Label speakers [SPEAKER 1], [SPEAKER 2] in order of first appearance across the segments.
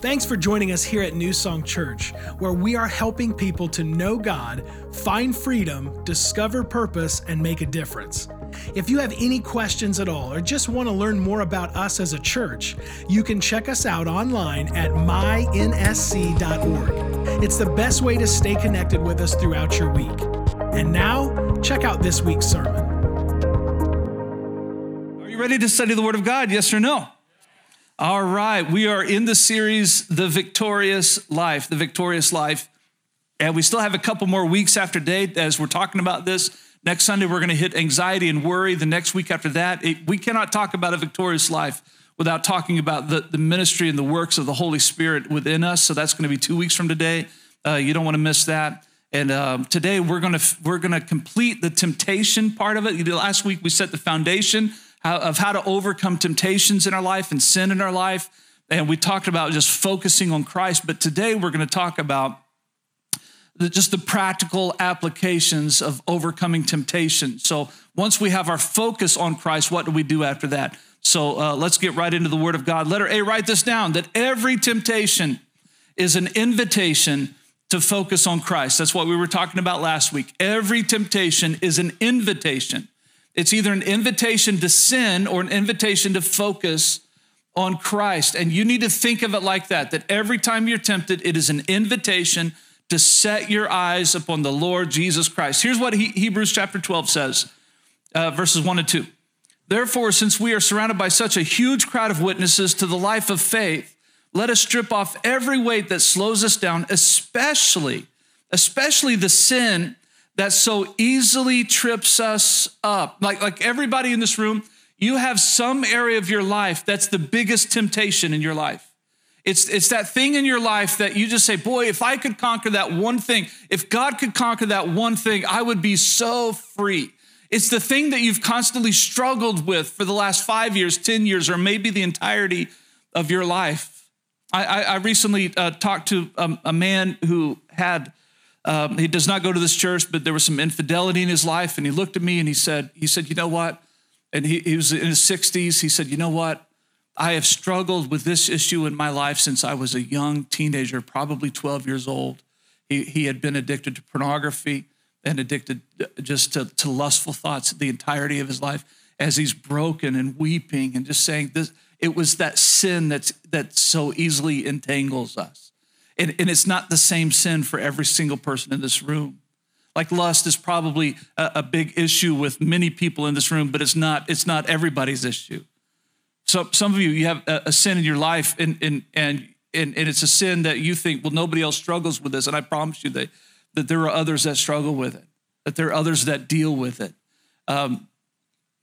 [SPEAKER 1] Thanks for joining us here at New Song Church, where we are helping people to know God, find freedom, discover purpose, and make a difference. If you have any questions at all or just want to learn more about us as a church, you can check us out online at mynsc.org. It's the best way to stay connected with us throughout your week. And now, check out this week's sermon.
[SPEAKER 2] Are you ready to study the Word of God? Yes or no? All right, we are in the series, The Victorious Life, The Victorious Life. And we still have a couple more weeks after date as we're talking about this. Next Sunday, we're going to hit anxiety and worry. The next week after that, it, we cannot talk about a victorious life without talking about the, the ministry and the works of the Holy Spirit within us. So that's going to be two weeks from today. Uh, you don't want to miss that. And um, today we're going to we're going to complete the temptation part of it. Last week we set the foundation of how to overcome temptations in our life and sin in our life. And we talked about just focusing on Christ. But today we're going to talk about the, just the practical applications of overcoming temptation. So once we have our focus on Christ, what do we do after that? So uh, let's get right into the Word of God. Letter A, write this down that every temptation is an invitation to focus on Christ. That's what we were talking about last week. Every temptation is an invitation it's either an invitation to sin or an invitation to focus on Christ. And you need to think of it like that that every time you're tempted, it is an invitation to set your eyes upon the Lord Jesus Christ. Here's what he, Hebrews chapter 12 says, uh, verses 1 and 2. Therefore, since we are surrounded by such a huge crowd of witnesses to the life of faith, let us strip off every weight that slows us down, especially, especially the sin that so easily trips us up. Like, like everybody in this room, you have some area of your life that's the biggest temptation in your life. It's, it's that thing in your life that you just say, boy, if I could conquer that one thing, if God could conquer that one thing, I would be so free. It's the thing that you've constantly struggled with for the last five years, 10 years, or maybe the entirety of your life. I, I, I recently uh, talked to a, a man who had um, he does not go to this church, but there was some infidelity in his life. And he looked at me and he said, he said, you know what? And he, he was in his 60s. He said, you know what? I have struggled with this issue in my life since I was a young teenager, probably 12 years old. He, he had been addicted to pornography and addicted just to, to lustful thoughts the entirety of his life as he's broken and weeping and just saying this it was that sin that's that so easily entangles us and, and it's not the same sin for every single person in this room. Like lust is probably a, a big issue with many people in this room, but it's not, it's not everybody's issue. So some of you, you have a, a sin in your life and, and, and, and, and it's a sin that you think, well, nobody else struggles with this. And I promise you that, that there are others that struggle with it, that there are others that deal with it. Um,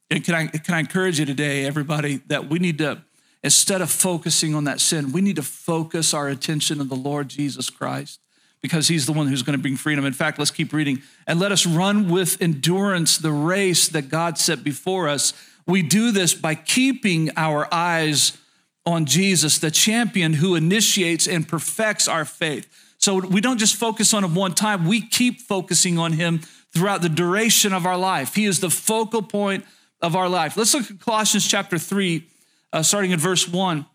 [SPEAKER 2] and can I, can I encourage you today, everybody, that we need to instead of focusing on that sin, we need to focus our attention on the Lord Jesus Christ because he's the one who's going to bring freedom. In fact, let's keep reading. And let us run with endurance the race that God set before us. We do this by keeping our eyes on Jesus, the champion who initiates and perfects our faith. So we don't just focus on him one time, we keep focusing on him throughout the duration of our life. He is the focal point of our life. Let's look at Colossians chapter 3 uh, starting at verse 1.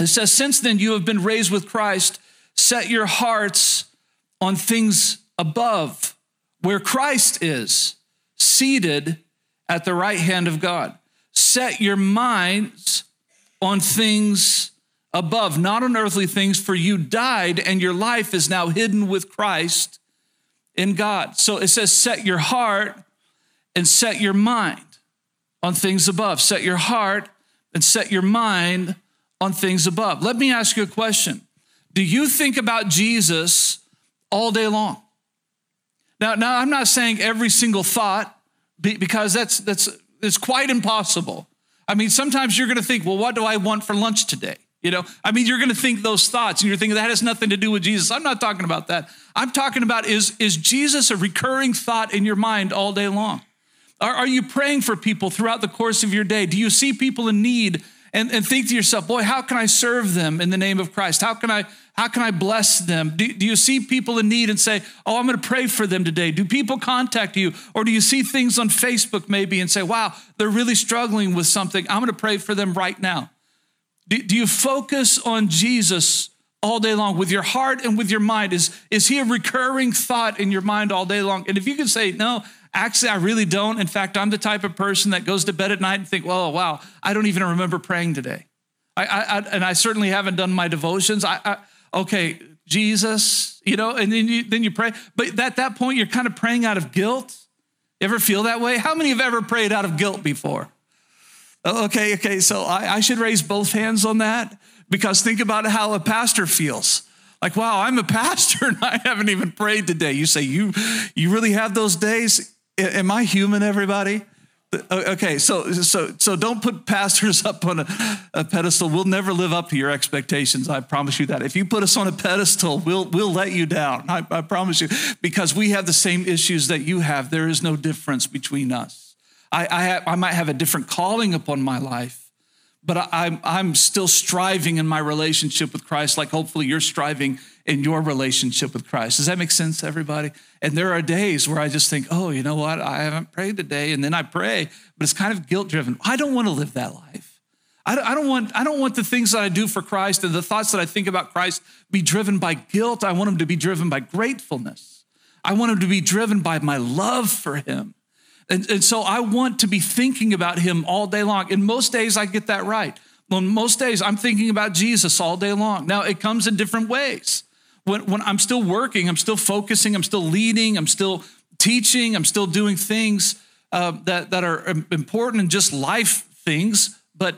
[SPEAKER 2] It says, Since then you have been raised with Christ, set your hearts on things above, where Christ is, seated at the right hand of God. Set your minds on things above, not on earthly things, for you died and your life is now hidden with Christ in God. So it says, set your heart and set your mind on things above. Set your heart and set your mind on things above. Let me ask you a question Do you think about Jesus all day long? Now, now I'm not saying every single thought because that's, that's it's quite impossible. I mean, sometimes you're going to think, well, what do I want for lunch today? You know, I mean, you're going to think those thoughts and you're thinking that has nothing to do with Jesus. I'm not talking about that. I'm talking about is, is Jesus a recurring thought in your mind all day long? Are, are you praying for people throughout the course of your day? Do you see people in need and, and think to yourself, boy, how can I serve them in the name of Christ? How can I, how can I bless them? Do, do you see people in need and say, oh, I'm going to pray for them today? Do people contact you? Or do you see things on Facebook maybe and say, wow, they're really struggling with something. I'm going to pray for them right now. Do, do you focus on Jesus all day long with your heart and with your mind? Is, is he a recurring thought in your mind all day long? And if you can say, no, actually, I really don't. In fact, I'm the type of person that goes to bed at night and think, well, oh, wow, I don't even remember praying today. I, I, I and I certainly haven't done my devotions. I, I okay, Jesus, you know, and then you, then you pray. But at that point, you're kind of praying out of guilt. You ever feel that way? How many have ever prayed out of guilt before? Oh, okay, okay, so I, I should raise both hands on that because think about how a pastor feels. Like, wow, I'm a pastor and I haven't even prayed today. You say, you, you really have those days? Am I human, everybody? Uh, okay, so so so don't put pastors up on a, a, pedestal. We'll never live up to your expectations. I promise you that. If you put us on a pedestal, we'll we'll let you down. I, I promise you, because we have the same issues that you have. There is no difference between us. I I, I might have a different calling upon my life, but I, am I'm still striving in my relationship with Christ, like hopefully you're striving in your relationship with Christ. Does that make sense, everybody? And there are days where I just think, oh, you know what? I haven't prayed today, and then I pray, but it's kind of guilt driven. I don't want to live that life. I don't want, I don't want the things that I do for Christ and the thoughts that I think about Christ be driven by guilt. I want them to be driven by gratefulness. I want them to be driven by my love for Him. And, and so I want to be thinking about him all day long. And most days I get that right. On most days I'm thinking about Jesus all day long. Now it comes in different ways. When, when I'm still working, I'm still focusing, I'm still leading, I'm still teaching, I'm still doing things uh, that, that are important and just life things. But,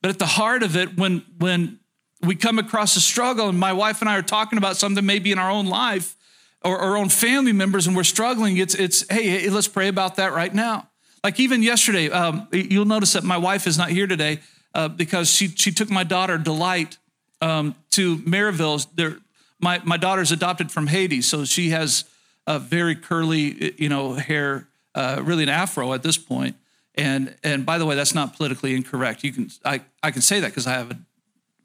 [SPEAKER 2] but at the heart of it, when, when we come across a struggle and my wife and I are talking about something maybe in our own life, or our own family members and we're struggling, it's, it's hey, let's pray about that right now. Like even yesterday, um, you'll notice that my wife is not here today uh, because she, she took my daughter, Delight, um, to Maryville. There, my, my daughter's adopted from Haiti, so she has a very curly, you know, hair, uh, really an afro at this point. And, and by the way, that's not politically incorrect. You can, I, I can say that because I have a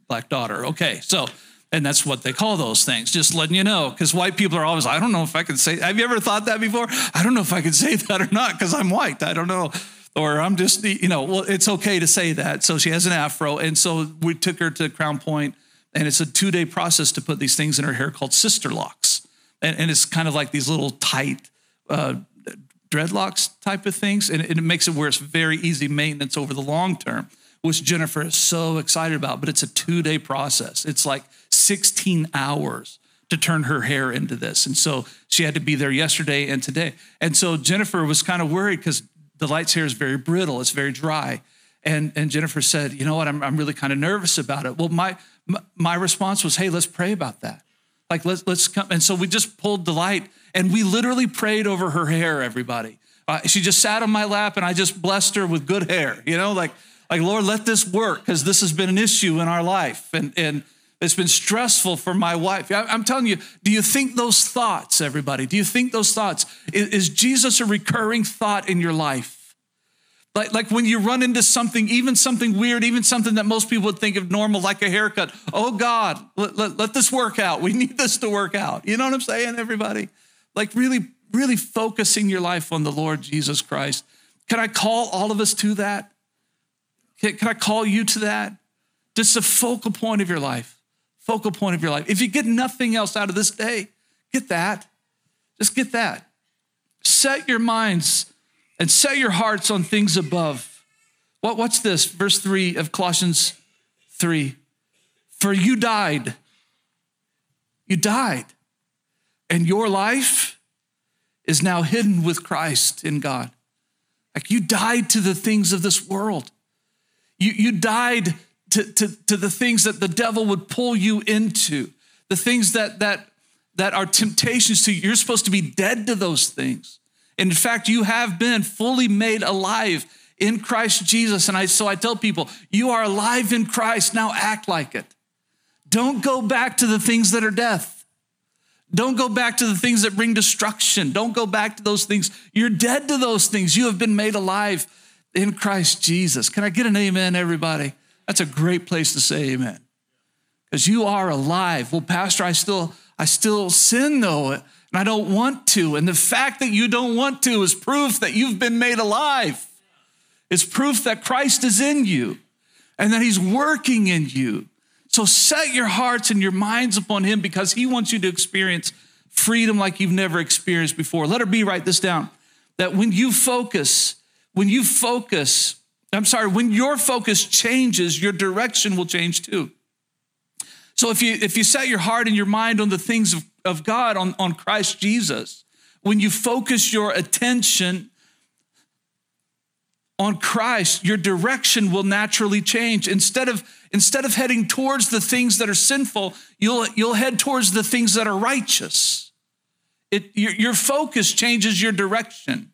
[SPEAKER 2] black daughter. Okay, so and that's what they call those things, just letting you know. Because white people are always, I don't know if I can say, have you ever thought that before? I don't know if I can say that or not because I'm white. I don't know. Or I'm just, you know, well, it's okay to say that. So she has an afro. And so we took her to Crown Point, and it's a two day process to put these things in her hair called Sisterlocks. And, and it's kind of like these little tight uh, dreadlocks type of things. And, and it makes it where it's very easy maintenance over the long term which Jennifer is so excited about, but it's a two day process. It's like 16 hours to turn her hair into this. And so she had to be there yesterday and today. And so Jennifer was kind of worried because Delight's hair is very brittle, it's very dry. And, and Jennifer said, You know what? I'm, I'm really kind of nervous about it. Well, my, my response was, Hey, let's pray about that. Like, let's, let's come. And so we just pulled Delight and we literally prayed over her hair, everybody. Uh, she just sat on my lap and I just blessed her with good hair, you know, like, like Lord, let this work because this has been an issue in our life. And, and, it's been stressful for my wife. I'm telling you, do you think those thoughts, everybody? Do you think those thoughts? Is Jesus a recurring thought in your life? Like, like when you run into something, even something weird, even something that most people would think of normal, like a haircut. Oh God, let, let, let this work out. We need this to work out. You know what I'm saying, everybody? Like really, really focusing your life on the Lord Jesus Christ. Can I call all of us to that? Can, can I call you to that? Just a focal point of your life focal point of your life. If you get nothing else out of this day, get that. Just get that. Set your minds and set your hearts on things above. What, what's this? Verse 3 of Colossians 3. For you died. You died. And your life is now hidden with Christ in God. Like you died to the things of this world. You, you died to, to, to the things that the devil would pull you into, the things that, that, that are temptations to you. You're supposed to be dead to those things. And in fact, you have been fully made alive in Christ Jesus. And I, so I tell people, you are alive in Christ, now act like it. Don't go back to the things that are death. Don't go back to the things that bring destruction. Don't go back to those things. You're dead to those things. You have been made alive in Christ Jesus. Can I get an amen, everybody? That's a great place to say amen. Because you are alive. Well, Pastor, I still, I still sin though, and I don't want to. And the fact that you don't want to is proof that you've been made alive. It's proof that Christ is in you. and that He's working in you. So set your hearts and your minds upon Him because He wants you to experience freedom like you've never experienced before. Let her be, write this down that when you focus, when you focus, I'm sorry, when your focus changes, your direction will change too. So if you if you set your heart and your mind on the things of, of God, on, on Christ Jesus, when you focus your attention on Christ, your direction will naturally change. Instead of, instead of heading towards the things that are sinful, you'll, you'll head towards the things that are righteous. It, your, your focus changes your direction.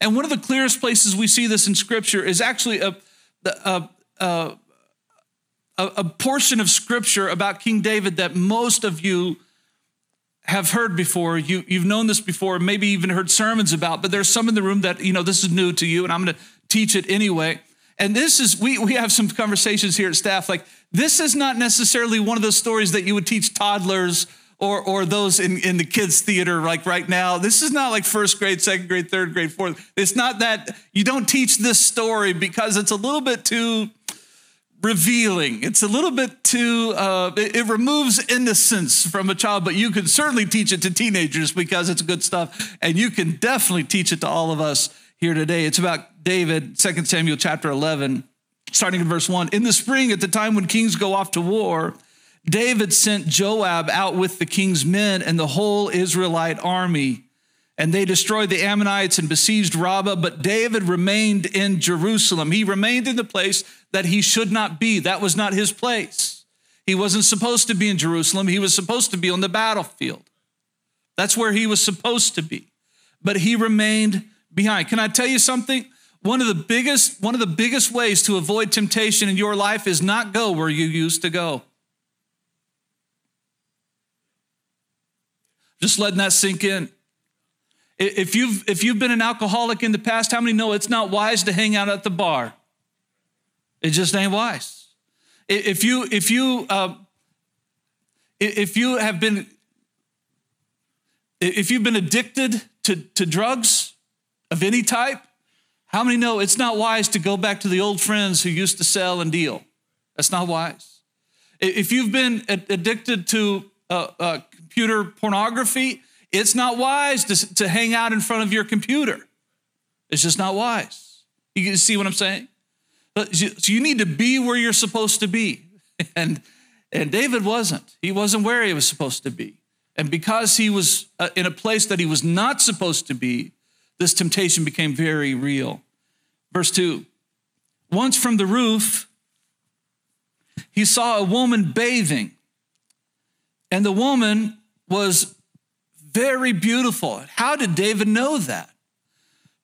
[SPEAKER 2] And one of the clearest places we see this in Scripture is actually a, a, a, a portion of Scripture about King David that most of you have heard before. You, you've known this before, maybe even heard sermons about, but there's some in the room that, you know, this is new to you, and I'm going to teach it anyway. And this is, we, we have some conversations here at staff, like, this is not necessarily one of those stories that you would teach toddlers or, or those in, in the kids' theater, like right now. This is not like first grade, second grade, third grade, fourth. It's not that you don't teach this story because it's a little bit too revealing. It's a little bit too, uh, it, it, removes innocence from a child, but you can certainly teach it to teenagers because it's good stuff. And you can definitely teach it to all of us here today. It's about David, 2 Samuel chapter 11, starting in verse 1. In the spring, at the time when kings go off to war, David sent Joab out with the king's men and the whole Israelite army and they destroyed the Ammonites and besieged Rabbah, but David remained in Jerusalem. He remained in the place that he should not be. That was not his place. He wasn't supposed to be in Jerusalem. He was supposed to be on the battlefield. That's where he was supposed to be. But he remained behind. Can I tell you something? One of the biggest one of the biggest ways to avoid temptation in your life is not go where you used to go. Just letting that sink in. If you've, if you've been an alcoholic in the past, how many know it's not wise to hang out at the bar? It just ain't wise. If you, if you, uh, if you have been, if you've been addicted to, to drugs of any type, how many know it's not wise to go back to the old friends who used to sell and deal? That's not wise. If you've been addicted to uh, uh, computer pornography, it's not wise to, to hang out in front of your computer. It's just not wise. You see what I'm saying? So you need to be where you're supposed to be. And, and David wasn't. He wasn't where he was supposed to be. And because he was uh, in a place that he was not supposed to be, this temptation became very real. Verse 2 Once from the roof, he saw a woman bathing, and the woman was very beautiful. How did David know that?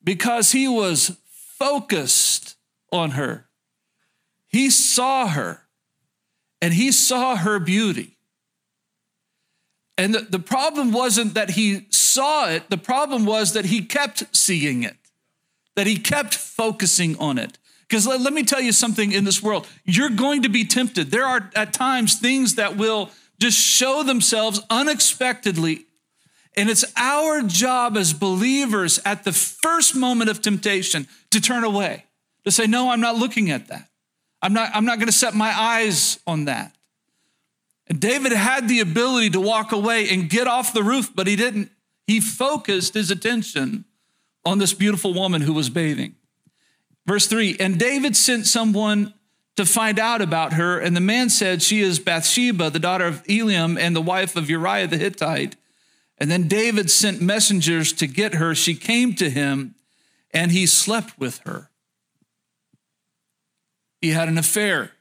[SPEAKER 2] Because he was focused on her. He saw her and he saw her beauty. And the, the problem wasn't that he saw it, the problem was that he kept seeing it, that he kept focusing on it. Because let, let me tell you something in this world you're going to be tempted. There are at times things that will just show themselves unexpectedly and it's our job as believers at the first moment of temptation to turn away, to say, No, I'm not looking at that. I'm not, I'm not going to set my eyes on that. And David had the ability to walk away and get off the roof, but he didn't. He focused his attention on this beautiful woman who was bathing. Verse three, and David sent someone to find out about her, and the man said, She is Bathsheba, the daughter of Eliam, and the wife of Uriah the Hittite. And then David sent messengers to get her. She came to him and he slept with her. He had an affair.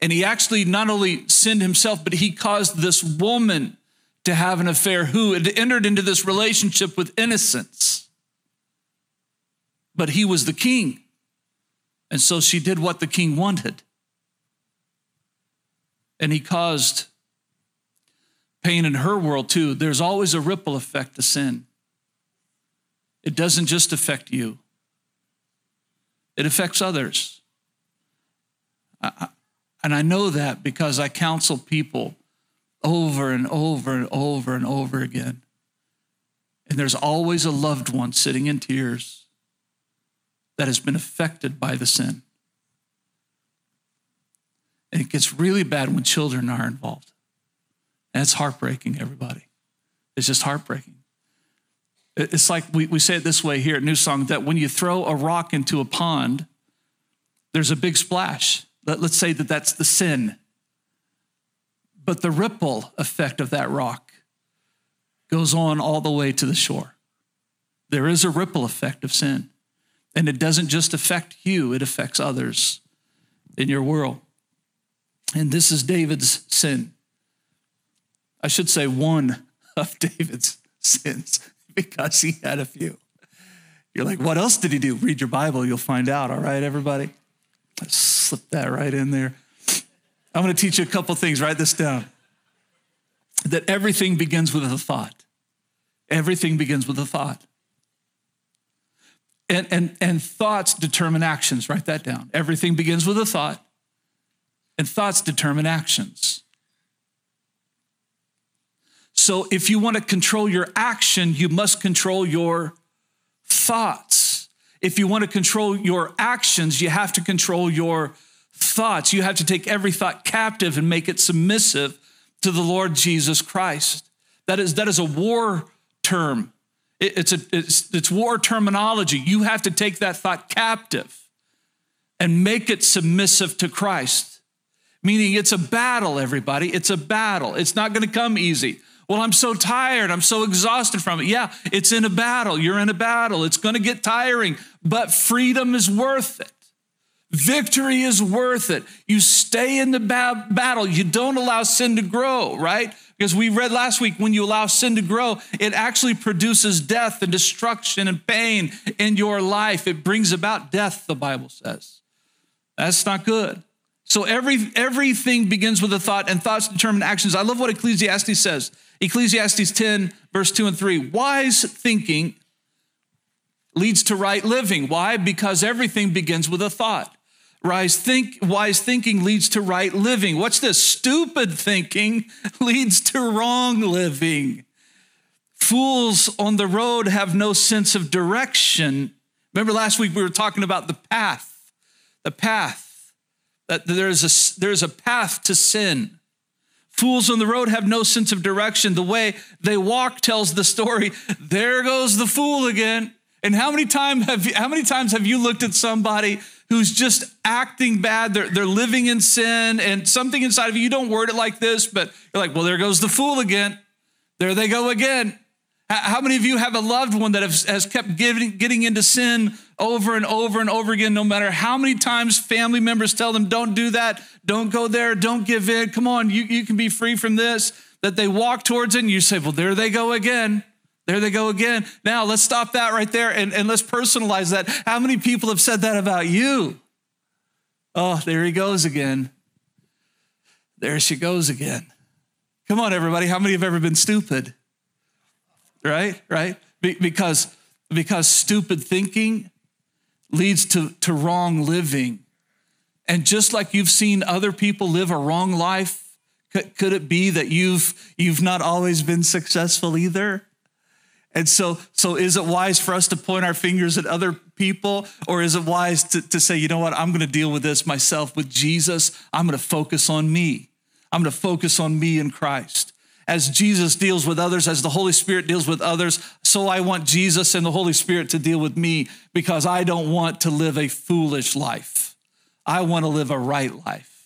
[SPEAKER 2] And he actually not only sinned himself, but he caused this woman to have an affair who had entered into this relationship with innocence. But he was the king. And so she did what the king wanted. And he caused pain in her world too, there's always a ripple effect to sin. It doesn't just affect you, it affects others. I, and I know that because I counsel people over and over and over and over again. And there's always a loved one sitting in tears that has been affected by the sin. And it gets really bad when children are involved. And it's heartbreaking, everybody. It's just heartbreaking. It's like we, we say it this way here at New Song that when you throw a rock into a pond, there's a big splash. Let, let's say that that's the sin. But the ripple effect of that rock goes on all the way to the shore. There is a ripple effect of sin. And it doesn't just affect you, it affects others in your world. And this is David's sin. I should say one of David's sins because he had a few. You're like, what else did he do? Read your Bible, you'll find out. All right, everybody? Let's slip that right in there. I'm going to teach you a couple things. Write this down. That everything begins with a thought. Everything begins with a thought. And, and, and thoughts determine actions. Write that down. Everything begins with a thought, and thoughts determine actions. So if you want to control your action, you must control your thoughts. If you want to control your actions, you have to control your thoughts. You have to take every thought captive and make it submissive to the Lord Jesus Christ. That is, that is a war term. It, it's, a, it's, it's war terminology. You have to take that thought captive and make it submissive to Christ. Meaning it's a battle, everybody. It's a battle. It's not going to come easy. Well, I'm so tired. I'm so exhausted from it. Yeah, it's in a battle. You're in a battle. It's going to get tiring, but freedom is worth it. Victory is worth it. You stay in the ba- battle. You don't allow sin to grow, right? Because we read last week when you allow sin to grow, it actually produces death and destruction and pain in your life. It brings about death, the Bible says. That's not good. So every everything begins with a thought, and thoughts determine actions. I love what Ecclesiastes says. Ecclesiastes 10, verse 2 and 3. Wise thinking leads to right living. Why? Because everything begins with a thought. Wise, think, wise thinking leads to right living. What's this? Stupid thinking leads to wrong living. Fools on the road have no sense of direction. Remember last week we were talking about the path, the path, that there's a, there's a path to sin. Fools on the road have no sense of direction. The way they walk tells the story. There goes the fool again. And how many, time have you, how many times have you looked at somebody who's just acting bad? They're, they're living in sin, and something inside of you, you don't word it like this, but you're like, well, there goes the fool again. There they go again. How many of you have a loved one that has kept getting, getting into sin over and over and over again, no matter how many times family members tell them, don't do that, don't go there, don't give in, come on, you, you can be free from this, that they walk towards it and you say, well, there they go again. There they go again. Now let's stop that right there and, and let's personalize that. How many people have said that about you? Oh, there he goes again. There she goes again. Come on, everybody. How many have ever been stupid? right? Right? Be- because, because stupid thinking leads to, to wrong living. And just like you've seen other people live a wrong life, could, could it be that you've, you've not always been successful either? And so, so is it wise for us to point our fingers at other people? Or is it wise to, to say, you know what, I'm gonna deal with this myself with Jesus. I'm gonna focus on me. I'm gonna focus on me in Christ as Jesus deals with others, as the Holy Spirit deals with others, so I want Jesus and the Holy Spirit to deal with me because I don't want to live a foolish life. I want to live a right life.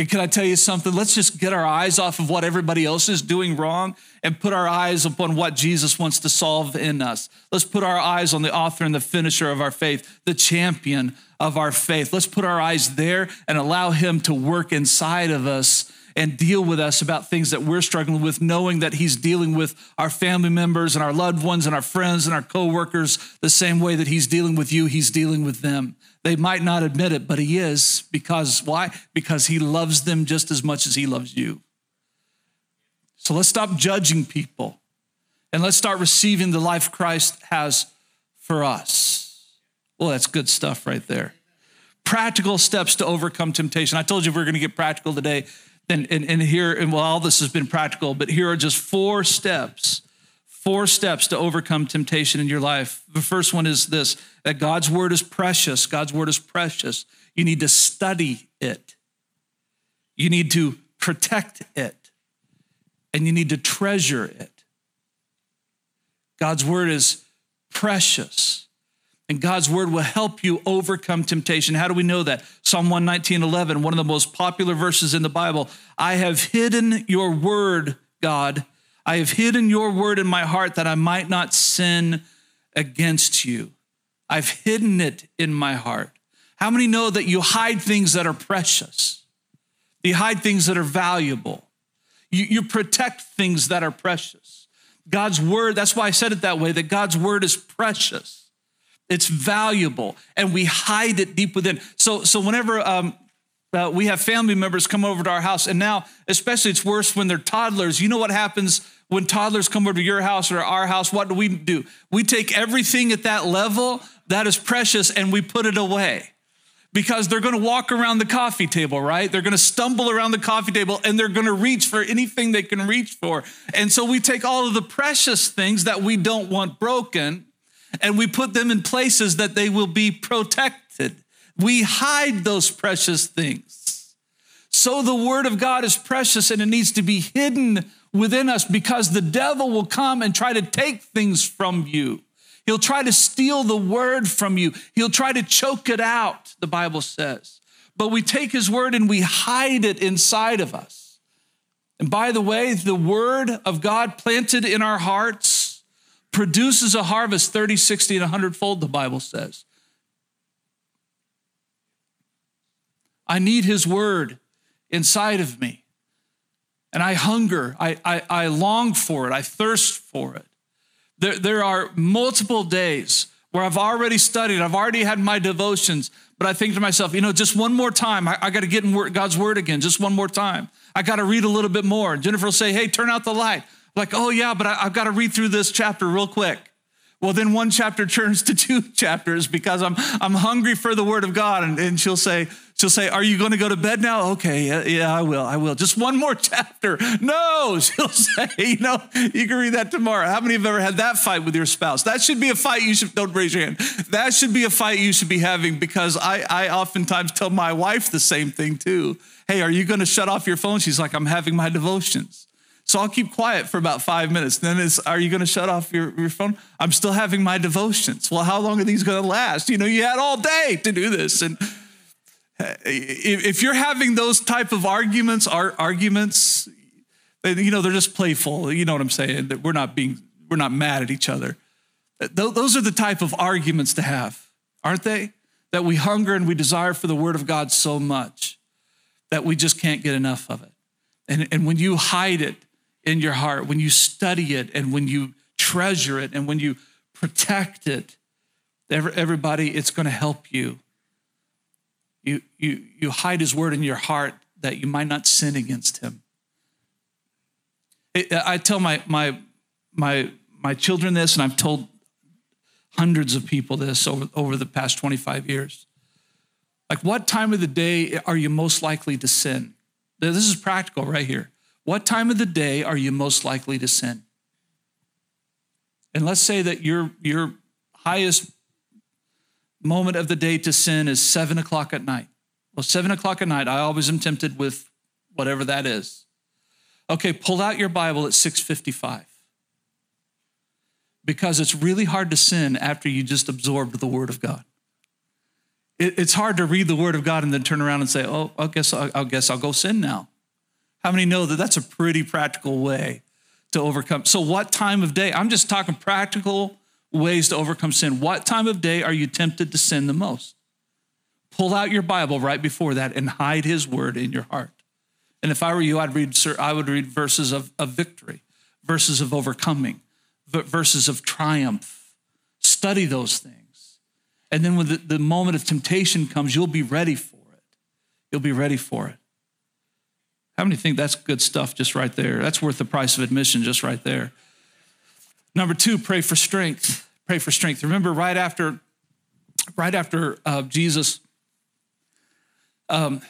[SPEAKER 2] And can I tell you something? Let's just get our eyes off of what everybody else is doing wrong and put our eyes upon what Jesus wants to solve in us. Let's put our eyes on the author and the finisher of our faith, the champion of our faith. Let's put our eyes there and allow him to work inside of us and deal with us about things that we're struggling with, knowing that He's dealing with our family members and our loved ones and our friends and our coworkers the same way that He's dealing with you, He's dealing with them. They might not admit it, but He is. Because why? Because He loves them just as much as He loves you. So let's stop judging people and let's start receiving the life Christ has for us. Well, that's good stuff right there. Practical steps to overcome temptation. I told you we we're going to get practical today. And, and, and here, and well, all this has been practical, but here are just four steps, four steps to overcome temptation in your life. The first one is this that God's word is precious. God's word is precious. You need to study it. You need to protect it and you need to treasure it. God's word is precious. And God's word will help you overcome temptation. How do we know that? Psalm 119, 11, one of the most popular verses in the Bible. I have hidden your word, God. I have hidden your word in my heart that I might not sin against you. I've hidden it in my heart. How many know that you hide things that are precious? You hide things that are valuable. You, you protect things that are precious. God's word, that's why I said it that way, that God's word is precious. It's valuable, and we hide it deep within. So, so whenever um, uh, we have family members come over to our house, and now, especially, it's worse when they're toddlers. You know what happens when toddlers come over to your house or our house? What do we do? We take everything at that level that is precious and we put it away because they're going to walk around the coffee table, right? They're going to stumble around the coffee table and they're going to reach for anything they can reach for. And so we take all of the precious things that we don't want broken and we put them in places that they will be protected. We hide those precious things. So the word of God is precious and it needs to be hidden within us because the devil will come and try to take things from you. He'll try to steal the word from you. He'll try to choke it out, the Bible says. But we take his word and we hide it inside of us. And by the way, the word of God planted in our hearts produces a harvest 30, 60, and 100 fold, the Bible says. I need his word inside of me. And I hunger, I, I, I long for it, I thirst for it. There, there are multiple days where I've already studied, I've already had my devotions, but I think to myself, you know, just one more time, I, I got to get in God's word again, just one more time. I got to read a little bit more. Jennifer will say, hey, turn out the light. Like, oh, yeah, but I, I've got to read through this chapter real quick. Well, then one chapter turns to two chapters because I'm, I'm hungry for the word of God. And, and she'll say, she'll say, are you going to go to bed now? Okay. Yeah, yeah, I will. I will. Just one more chapter. No, she'll say, you know, you can read that tomorrow. How many have ever had that fight with your spouse? That should be a fight you should, don't raise your hand. That should be a fight you should be having because I, I oftentimes tell my wife the same thing too. Hey, are you going to shut off your phone? She's like, I'm having my devotions. So I'll keep quiet for about five minutes. Then it's, are you going to shut off your, your phone? I'm still having my devotions. Well, how long are these going to last? You know, you had all day to do this. And if you're having those type of arguments, arguments, you know, they're just playful. You know what I'm saying? That we're not being, we're not mad at each other. Those are the type of arguments to have, aren't they? That we hunger and we desire for the word of God so much that we just can't get enough of it. And, and when you hide it in your heart, when you study it and when you treasure it and when you protect it, everybody, it's going to help you. You, you, you hide his word in your heart that you might not sin against him. I tell my, my, my, my children this, and I've told hundreds of people this over, over the past 25 years. Like, what time of the day are you most likely to sin? This is practical right here. What time of the day are you most likely to sin? And let's say that your, your highest moment of the day to sin is seven o'clock at night. Well, seven o'clock at night, I always am tempted with whatever that is. Okay, pull out your Bible at 655. Because it's really hard to sin after you just absorbed the Word of God. it's hard to read the Word of God and then turn around and say, oh, I guess, I guess I'll go sin now. How many know that that's a pretty practical way to overcome? So, what time of day? I'm just talking practical ways to overcome sin. What time of day are you tempted to sin the most? Pull out your Bible right before that and hide His word in your heart. And if I were you, I'd read, I would read verses of, of victory, verses of overcoming, verses of triumph. Study those things. And then when the, the moment of temptation comes, you'll be ready for it. You'll be ready for it. How many think that's good stuff just right there? That's worth the price of admission just right there. Number two, pray for strength. Pray for strength. Remember, right after, right after uh, Jesus um,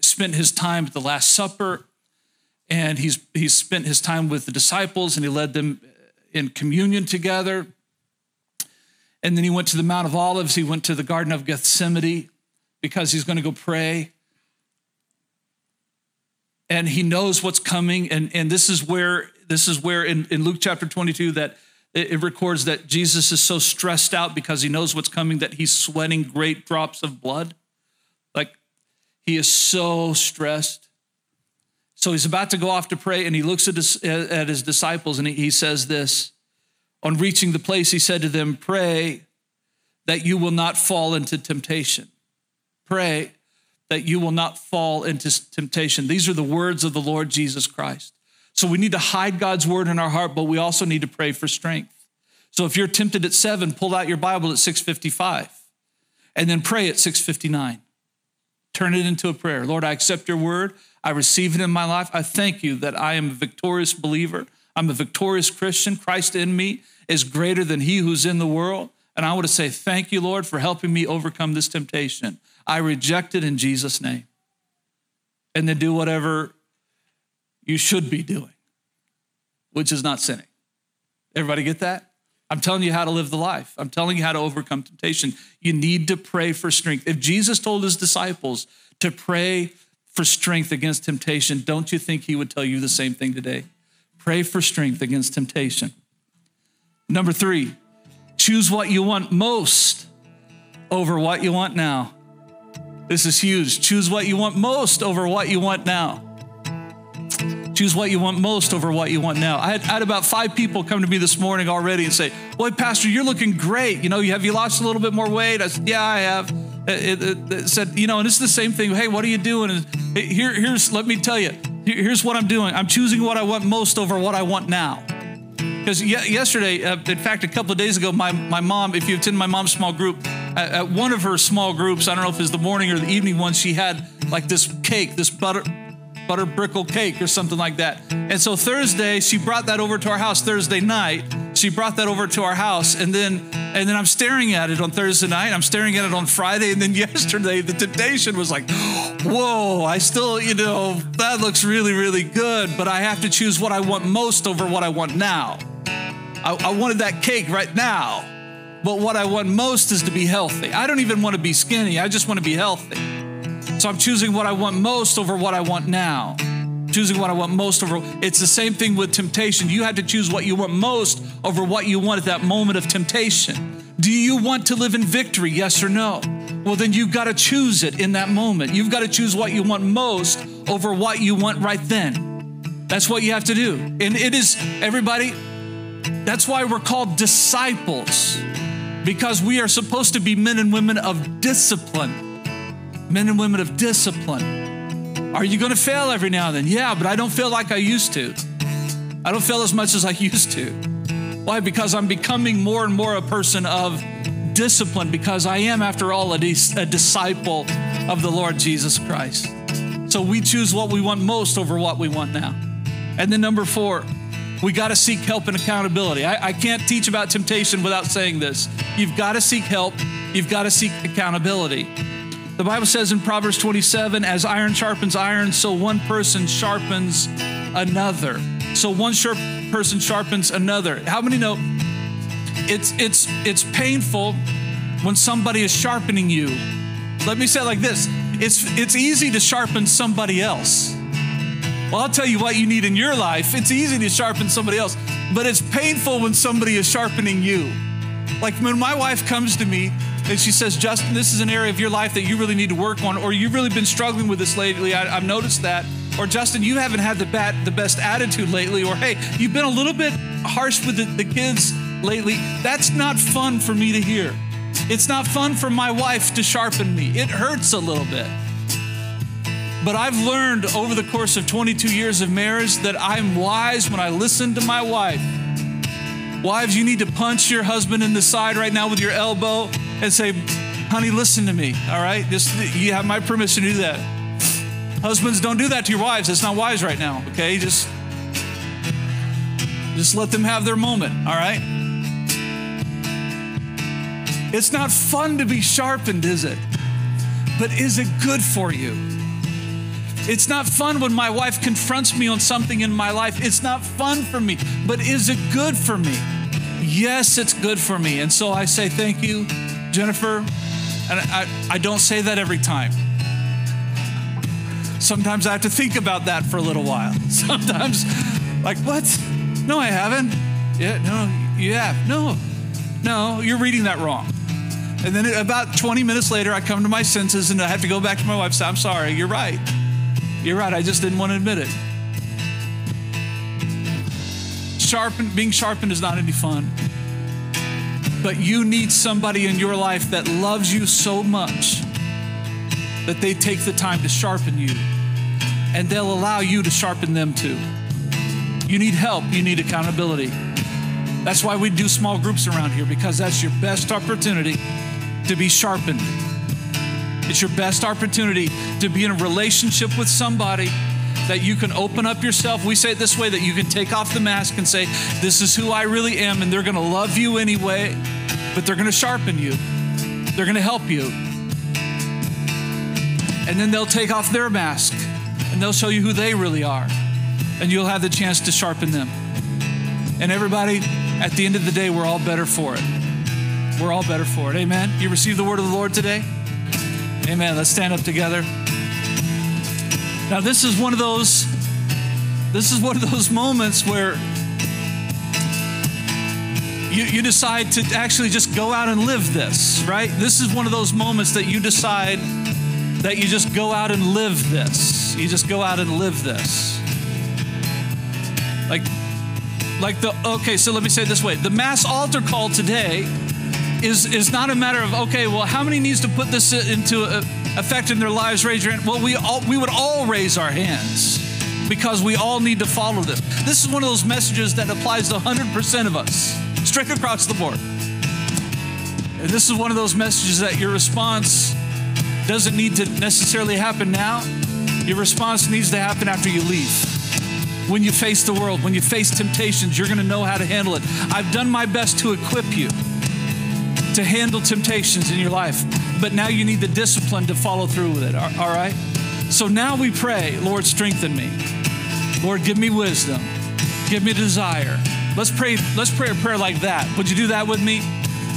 [SPEAKER 2] spent his time at the Last Supper, and he's he's spent his time with the disciples, and he led them in communion together. And then he went to the Mount of Olives. He went to the Garden of Gethsemane because he's going to go pray. and he knows what's coming. And, and this is where this is where in, in Luke chapter 22 that it, it records that Jesus is so stressed out because he knows what's coming that he's sweating great drops of blood. Like he is so stressed. So he's about to go off to pray, and he looks at his, at his disciples and he, he says this. On reaching the place, he said to them, Pray that you will not fall into temptation. Pray that you will not fall into temptation. These are the words of the Lord Jesus Christ. So we need to hide God's word in our heart, but we also need to pray for strength. So if you're tempted at seven, pull out your Bible at 655 and then pray at 659. Turn it into a prayer. Lord, I accept your word. I receive it in my life. I thank you that I am a victorious believer. I'm a victorious Christian. Christ in me is greater than he who's in the world. And I want to say, thank you, Lord, for helping me overcome this temptation. I reject it in Jesus' name. And then do whatever you should be doing, which is not sinning. Everybody get that? I'm telling you how to live the life. I'm telling you how to overcome temptation. You need to pray for strength. If Jesus told his disciples to pray for strength against temptation, don't you think he would tell you the same thing today? Pray for strength against temptation. Number three, choose what you want most over what you want now. This is huge. Choose what you want most over what you want now. Choose what you want most over what you want now. I had, I had, about five people come to me this morning already and say, Boy, Pastor, you're looking great. You know, have you lost a little bit more weight? I said, Yeah, I have. It, it, it said, You know, and it's the same thing. Hey, what are you doing? And here, here's, let me tell you, here's what I'm doing. I'm choosing what I want most over what I want now. Because yesterday, uh, in fact, a couple of days ago, my, my mom, if you attend my mom's small group, at, at one of her small groups, I don't know if it's the morning or the evening one, she had like this cake, this butter, butter brickle cake or something like that. And so Thursday, she brought that over to our house Thursday night. She brought that over to our house. And then and then I'm staring at it on Thursday night. I'm staring at it on Friday. And then yesterday, the temptation was like, whoa, I still, you know, that looks really, really good. But I have to choose what I want most over what I want now. I, I wanted that cake right now. But what I want most is to be healthy. I don't even want to be skinny. I just want to be healthy. So I'm choosing what I want most over what I want now. Choosing what I want most over. It's the same thing with temptation. You had to choose what you want most over what you want at that moment of temptation. Do you want to live in victory? Yes or no? Well, then you've got to choose it in that moment. You've got to choose what you want most over what you want right then. That's what you have to do. And it is, everybody, that's why we're called disciples because we are supposed to be men and women of discipline. Men and women of discipline. Are you going to fail every now and then? Yeah, but I don't feel like I used to. I don't fail as much as I used to. Why? Because I'm becoming more and more a person of discipline because I am, after all, a, a disciple of the Lord Jesus Christ. So we choose what we want most over what we want now. And then number four, we got to seek help and accountability. I, I, can't teach about temptation without saying this. You've got to seek help, you've got to seek accountability. The Bible says in Proverbs 27 as iron sharpens iron, so one person sharpens another. So one sharp person sharpens another. How many know it's it's it's painful when somebody is sharpening you? Let me say it like this. It's it's easy to sharpen somebody else. Well, I'll tell you what you need in your life. It's easy to sharpen somebody else, but it's painful when somebody is sharpening you. Like when my wife comes to me and she says, Justin, this is an area of your life that you really need to work on, or you've really been struggling with this lately. I, have noticed that. Or Justin, you haven't had the, bat, the best attitude lately, or hey, you've been a little bit harsh with the, the kids lately. That's not fun for me to hear. It's not fun for my wife to sharpen me. It hurts a little bit. But I've learned over the course of 22 years of marriage that I'm wise when I listen to my wife. Wives, you need to punch your husband in the side right now with your elbow and say, honey, listen to me, all right? Just, you have my permission to do that. Husbands, don't do that to your wives. It's not wise right now, okay? Just, just let them have their moment, all right? It's not fun to be sharpened, is it? But is it good for you? It's not fun when my wife confronts me on something in my life. It's not fun for me, but is it good for me? Yes, it's good for me. And so I say thank you, Jennifer. And I, I don't say that every time. sometimes I have to think about that for a little while. Sometimes, like, what? No, I haven't. Yeah, no, you have. No, no, you're reading that wrong. And then about 20 minutes later, I come to my senses and I have to go back to my wife and say, I'm sorry, you're right. You're right, I just didn't want to admit it. Sharpen, being sharpened is not any fun. But you need somebody in your life that loves you so much that they take the time to sharpen you and they'll allow you to sharpen them too. You need help, you need accountability. That's why we do small groups around here because that's your best opportunity to be sharpened. It's your best opportunity to be in a relationship with somebody that you can open up yourself. We say it this way that you can take off the mask and say, This is who I really am, and they're gonna love you anyway, but they're gonna sharpen you, they're gonna help you. And then they'll take off their mask and they'll show you who they really are, and you'll have the chance to sharpen them. And everybody, at the end of the day, we're all better for it. We're all better for it. Amen. You received the word of the Lord today? Amen. Let's stand up together. Now, this is one of those, this is one of those moments where you, you decide to actually just go out and live this, right? This is one of those moments that you decide that you just go out and live this. You just go out and live this. Like, like the, okay, so let me say it this way the mass altar call today is, is not a matter of, okay, well, how many needs to put this into effect in their lives? Raise your hand. Well, we, all, we would all raise our hands because we all need to follow this. This is one of those messages that applies to 100% of us, straight across the board. And this is one of those messages that your response doesn't need to necessarily happen now. Your response needs to happen after you leave. When you face the world, when you face temptations, you're going to know how to handle it. I've done my best to equip you to handle temptations in your life, but now you need the discipline to follow through with it. All right? So now we pray, Lord, strengthen me. Lord, give me wisdom. Give me desire. Let's pray, let's pray a prayer like that. Would you do that with me?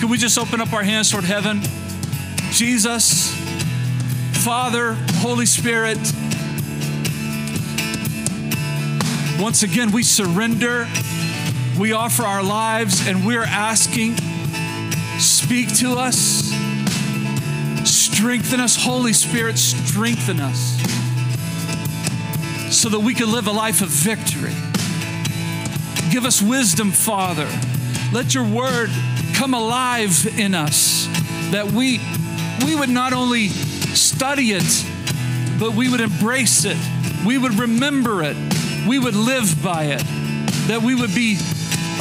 [SPEAKER 2] Could we just open up our hands toward heaven? Jesus, Father, Holy Spirit, once again, we surrender. We offer our lives and we're asking, speak to us, strengthen us. Holy Spirit, strengthen us so that we can live a life of victory. Give us wisdom, Father. Let your word come alive in us that we, we would not only study it, but we would embrace it, we would remember it, we would live by it, that we would be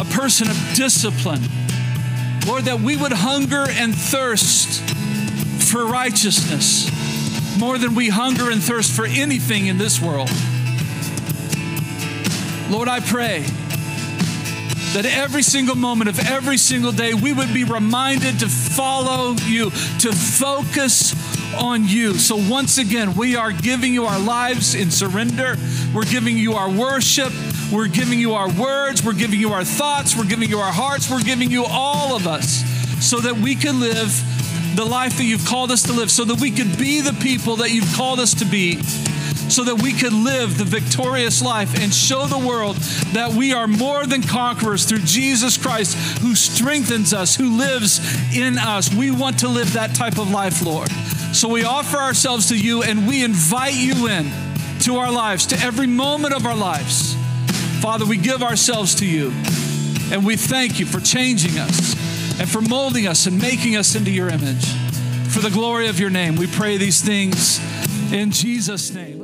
[SPEAKER 2] a person of discipline. Lord, that we would hunger and thirst for righteousness more than we hunger and thirst for anything in this world. Lord, I pray that every single moment of every single day we would be reminded to follow you, to focus on you. So, once again, we are giving you our lives in surrender. We're giving you our worship. We're giving you our words. We're giving you our thoughts. We're giving you our hearts. We're giving you all of us so that we can live the life that you've called us to live, so that we could be the people that you've called us to be so that we could live the victorious life and show the world that we are more than conquerors through Jesus Christ who strengthens us, who lives in us. We want to live that type of life, Lord. So we offer ourselves to you and we invite you in to our lives, to every moment of our lives. Father, we give ourselves to you and we thank you for changing us and for molding us and making us into your image. For the glory of your name, we pray these things in Jesus' name.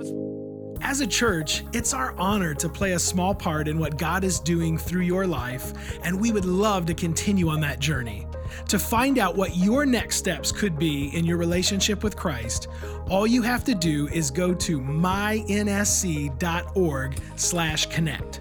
[SPEAKER 1] As a church, it's our honor to play a small part in what God is doing through your life, and we would love to continue on that journey. To find out what your next steps could be in your relationship with Christ, all you have to do is go to mynsc.org/connect.